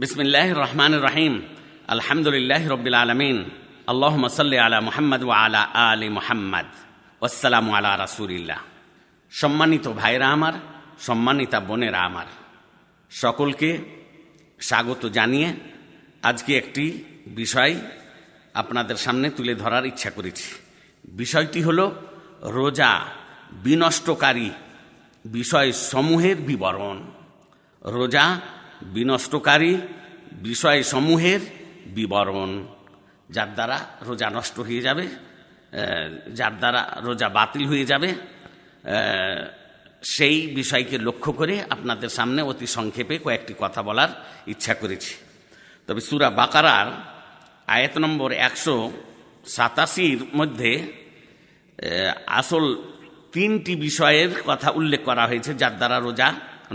বিসমিল্লাহ রহমান রহিম আলহামদুলিল্লাহ রবিল আলমিন আল্লাহ মসল্লি আলা মুহাম্মদ ওয়া আলা আলী মুহাম্মদ ওসালাম আলা রাসুলিল্লাহ সম্মানিত ভাইরা আমার, সম্মানিতা বোনেরা আমার, সকলকে স্বাগত জানিয়ে আজকে একটি বিষয় আপনাদের সামনে তুলে ধরার ইচ্ছা করেছি। বিষয়টি হল রোজা বিনষ্টকারী বিষয় সমূহের বিবরণ। রোজা বিনষ্টকারী বিষয় সমূহের বিবরণ, যার দ্বারা রোজা নষ্ট হয়ে যাবে যার দ্বারা রোজা বাতিল হয়ে যাবে সেই বিষয়কে লক্ষ্য করে আপনাদের সামনে অতি সংক্ষেপে কয়েকটি কথা বলার ইচ্ছা করেছি। তবে সুরা বাকারার আয়াত নম্বর একশো সাতাশির মধ্যে আসল তিনটি বিষয়ের কথা উল্লেখ করা হয়েছে, যার দ্বারা রোজা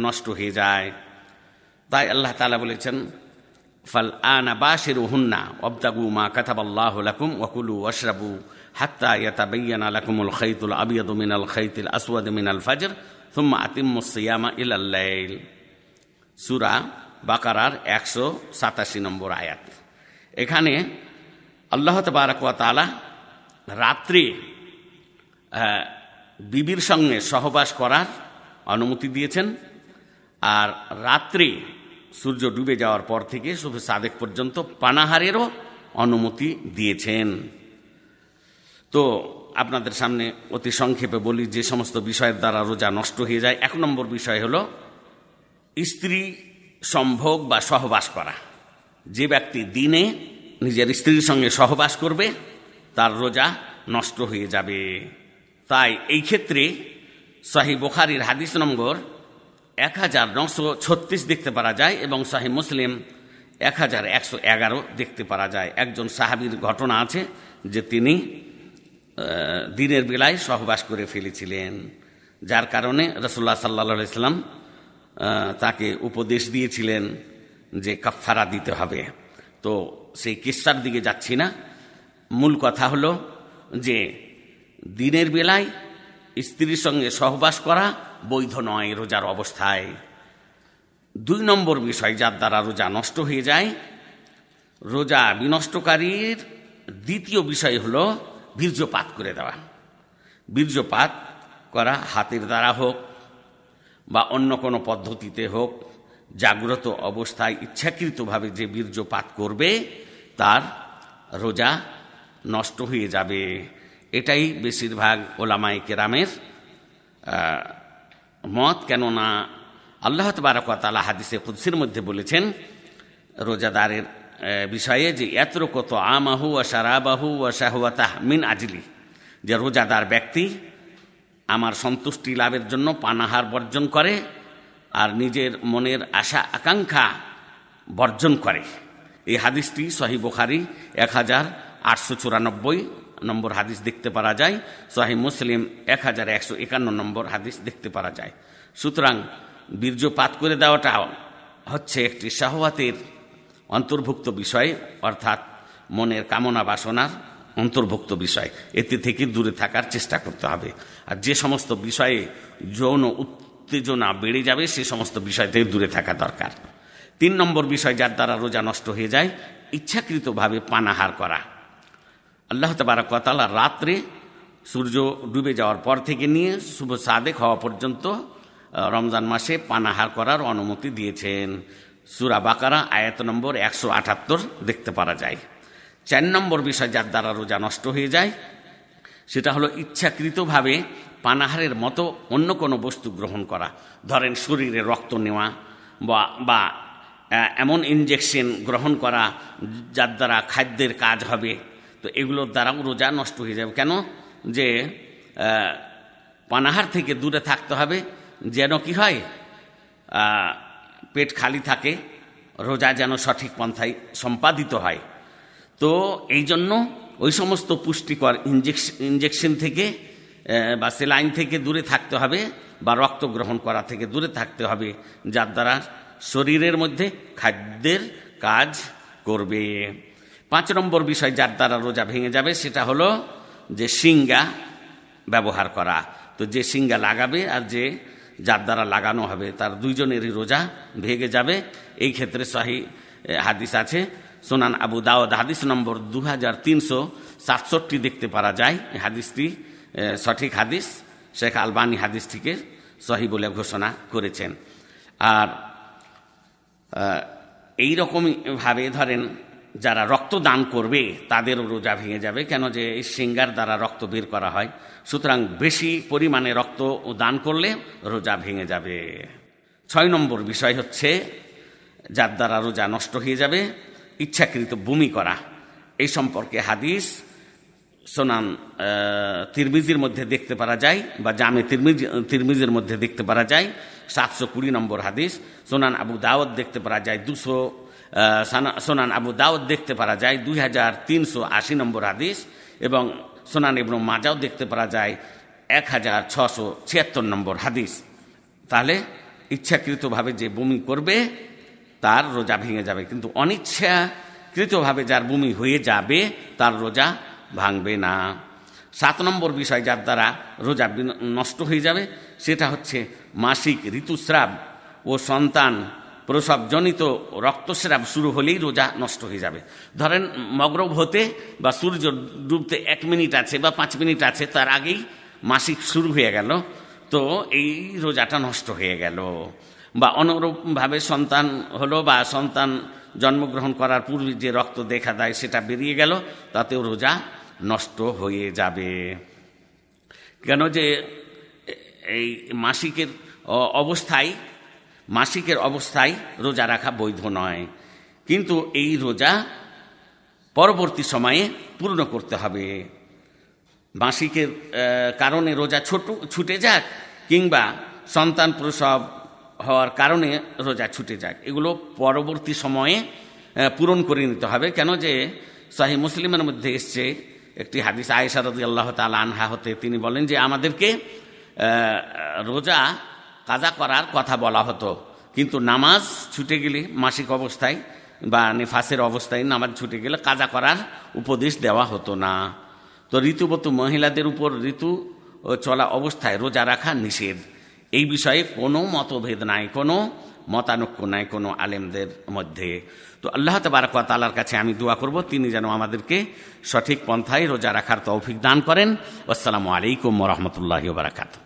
নষ্ট হয়ে যায়। তাই আল্লাহ তালা বলেছেন, ফাল আনা বাসের হুন্না অবদাগু মা কাতাব আল্লাহ লাকুম ওকুলু ওশরাবু হাত্তা ইয়াতাবাইয়ানা লাকুমুল খাইতুল আবিয়াদু মিনাল খাইতিল আসওয়াদ মিনাল ফাজর থুম্মা আতিম্মু সিয়ামা ইলাল লাইল। সূরা বাকারার একশো সাতাশি নম্বর আয়াত। এখানে আল্লাহ তবারক ওয়া তাআলা রাত্রে বিবির সঙ্গে সহবাস করার অনুমতি দিয়েছেন আর রাত্রে সূর্য ডুবে যাওয়ার পর থেকে শুধু সাদেক পর্যন্ত পানাহারেরও অনুমতি দিয়েছেন। তো আপনাদের সামনে অতি সংক্ষেপে বলি যে সমস্ত বিষয়ের দ্বারা রোজা নষ্ট হয়ে যায়। এক নম্বর বিষয় হল স্ত্রী সম্ভোগ বা সহবাস করা। যে ব্যক্তি দিনে নিজের স্ত্রীর সঙ্গে সহবাস করবে, তার রোজা নষ্ট হয়ে যাবে। তাই এই ক্ষেত্রে শাহি বোখারির হাদিস নম্বর এক হাজার নশো ছত্রিশ দেখতে পারা যায় এবং শাহি মুসলিম এক হাজার একশো এগারো দেখতে পারা যায়। একজন সাহাবির ঘটনা আছে যে তিনি দিনের বেলায় সহবাস করে ফেলেছিলেন, যার কারণে রসুল্লাহ সাল্লা ইসলাম তাকে উপদেশ দিয়েছিলেন যে কাফারা দিতে হবে। তো সেই কিস্সার দিকে যাচ্ছি না। মূল কথা হলো যে দিনের বেলায় স্ত্রীর সঙ্গে সহবাস করা বৈধ নয় রোজার অবস্থায়। দুই নম্বর বিষয়, যার দ্বারা রোজা নষ্ট হয়ে যায়। রোজা বিনষ্টকারীর দ্বিতীয় বিষয় হল বীর্যপাত করে দেওয়া। বীর্যপাত করা হাতের দ্বারা হোক বা অন্য কোনো পদ্ধতিতে হোক, জাগ্রত অবস্থায় ইচ্ছাকৃতভাবে যে বীর্যপাত করবে, তার রোজা নষ্ট হয়ে যাবে। এটাই বেশিরভাগ ওলামাই কেরামের মত। কেননা আল্লাহ তবারকালা হাদিসে কুদ্সির মধ্যে বলেছেন, রোজাদারের বিষয়ে যে এত কত আমাহু ও সারাবাহু ও শাহওয়াতাহ মিন আজলি, যে রোজাদার ব্যক্তি আমার সন্তুষ্টি লাভের জন্য পানাহার বর্জন করে আর নিজের মনের আশা আকাঙ্ক্ষা বর্জন করে। এই হাদিসটি সহি বোখারি এক হাজার আটশো চুরানব্বই নম্বর হাদিস দেখতে পারা যায়। সহি মুসলিম এক হাজার একশো একান্ন নম্বর হাদিস দেখতে পারা যায়। সুতরাং বীর্যপাত করে দেওয়াটা হচ্ছে একটি শাহওয়াতের অন্তর্ভুক্ত বিষয়, অর্থাৎ মনের কামনা বাসনার অন্তর্ভুক্ত বিষয়। এতে থেকে দূরে থাকার চেষ্টা করতে হবে। আর যে সমস্ত বিষয়ে যৌন উত্তেজনা বেড়ে যাবে, সে সমস্ত বিষয় থেকে দূরে থাকা দরকার। তিন নম্বর বিষয়, যার দ্বারা রোজা নষ্ট হয়ে যায়, ইচ্ছাকৃতভাবে পানাহার করা। আল্লাহ তবারকতালা রাত্রে সূর্য ডুবে যাওয়ার পর থেকে নিয়ে শুভ সাদেক হওয়া পর্যন্ত রমজান মাসে পানাহার করার অনুমতি দিয়েছেন। সুরা বাকারা, আয়াত নম্বর একশো আটাত্তর দেখতে পারা যায়। চার নম্বর বিষয়, যার দ্বারা রোজা নষ্ট হয়ে যায়, সেটা হলো ইচ্ছাকৃতভাবে পানাহারের মতো অন্য কোনো বস্তু গ্রহণ করা। ধরেন শরীরে রক্ত নেওয়া বা বা এমন ইঞ্জেকশন গ্রহণ করা, যার দ্বারা খাদ্যের কাজ হবে। তো এগুলোর দ্বারাও রোজা নষ্ট হয়ে যাবে। কেন? যে পানাহার থেকে দূরে থাকতে হবে। যেন কি হয়? পেট খালি থাকে, রোজা যেন সঠিক পন্থায় সম্পাদিত হয়। তো এই জন্য ওই সমস্ত পুষ্টিকর ইঞ্জেকশন ইঞ্জেকশন থেকে বা সেলাইন থেকে দূরে থাকতে হবে, বা রক্ত গ্রহণ করা থেকে দূরে থাকতে হবে, যার দ্বারা শরীরের মধ্যে খাদ্যের কাজ করবে। পাঁচ নম্বর বিষয় যার দ্বারা রোজা ভেঙে যাবে, সেটা হলো যে সিঙ্গা ব্যবহার করা। তো যে সিঙ্গা লাগাবে আর যে যার দ্বারা লাগানো হবে, তার দুইজনেরই রোজা ভেঙে যাবে। এই ক্ষেত্রে সহি হাদিস আছে। সোনান আবু দাওয়াদ হাদিস নম্বর দু হাজার তিনশো সাতষট্টি দেখতে পারা যায়। এই হাদিসটি সঠিক হাদিস। শেখ আলবানী হাদিসটিকে সহি বলে ঘোষণা করেছেন। আর এই রকমভাবে ধরেন যারা রক্ত দান করবে, তাদেরও রোজা ভেঙে যাবে। কেন যে এই সিঙ্গার দ্বারা রক্ত বের করা হয়? সুতরাং বেশি পরিমাণে রক্ত দান করলে রোজা ভেঙে যাবে। ছয় নম্বর বিষয় হচ্ছে, যার দ্বারা রোজা নষ্ট হয়ে যাবে, ইচ্ছাকৃত বমি করা। এই সম্পর্কে হাদিস সোনান তিরমিজির মধ্যে দেখতে পারা যায় বা জামে তিরমিজ, তিরমিজের মধ্যে দেখতে পারা যায়। সাতশো কুড়ি নম্বর হাদিস, সোনান আবু দাওয়াত দেখতে পারা যায় দুশো সোনান আবু দাউদ দেখতে পারা যায়, দুই হাজার তিনশো আশি নম্বর হাদিস, এবং সোনান ইবনু মাজাও দেখতে পারা যায়, এক হাজার ছশো ছিয়াত্তর নম্বর হাদিস। তাহলে ইচ্ছাকৃতভাবে যে বমি করবে, তার রোজা ভেঙে যাবে। কিন্তু অনিচ্ছাকৃতভাবে যার বমি হয়ে যাবে, তার রোজা ভাঙবে না। সাত নম্বর বিষয় যার দ্বারা রোজা নষ্ট হয়ে যাবে, সেটা হচ্ছে মাসিক ঋতুস্রাব ও সন্তান প্রসবজনিত রক্তস্রাব শুরু হলেই রোজা নষ্ট হয়ে যাবে। ধরেন, মগরব হতে বা সূর্য ডুবতে এক মিনিট আছে বা পাঁচ মিনিট আছে, তার আগেই মাসিক শুরু হয়ে গেল, তো এই রোজাটা নষ্ট হয়ে গেল। বা অনুরূপভাবে সন্তান হলো বা সন্তান জন্মগ্রহণ করার পূর্বে যে রক্ত দেখা দেয় সেটা বেরিয়ে গেল, তাতেও রোজা নষ্ট হয়ে যাবে। কেন যে এই মাসিকের অবস্থায় মাসিকের অবস্থায় রোজা রাখা বৈধ নয়। কিন্তু এই রোজা পরবর্তী সময়ে পূর্ণ করতে হবে। মাসিকের কারণে রোজা ছোট, ছুটে যাক কিংবা সন্তান প্রসব হওয়ার কারণে রোজা ছুটে যাক। এগুলো পরবর্তী সময়ে পূরণ করে নিতে হবে। কেন যে শাহী মুসলিমের মধ্যে এসছে একটি হাদিস আয়েশা রদি আল্লাহ তালা আনহা হতে। তিনি বলেন যে আমাদেরকে রোজা কাজা করার কথা বলা হতো। কিন্তু নামাজ ছুটে গেলে, মাসিক অবস্থায় বা নেফাসের অবস্থায় নামাজ ছুটে গেলে কাজা করার উপদেশ দেওয়া হতো না। তো ঋতুবতু মহিলাদের উপর ঋতু চলা অবস্থায় রোজা রাখা নিষেধ। এই বিষয়ে কোনো মতভেদ নাই, কোনো মতানক্য নাই কোনো আলেমদের মধ্যে। তো আল্লাহ তবারক তালার কাছে আমি দোয়া করব, তিনি যেন আমাদেরকে সঠিক পন্থায় রোজা রাখার তৌফিক দান করেন। আসসালামু আলাইকুম রহমতুল্লাহ বারাকাতু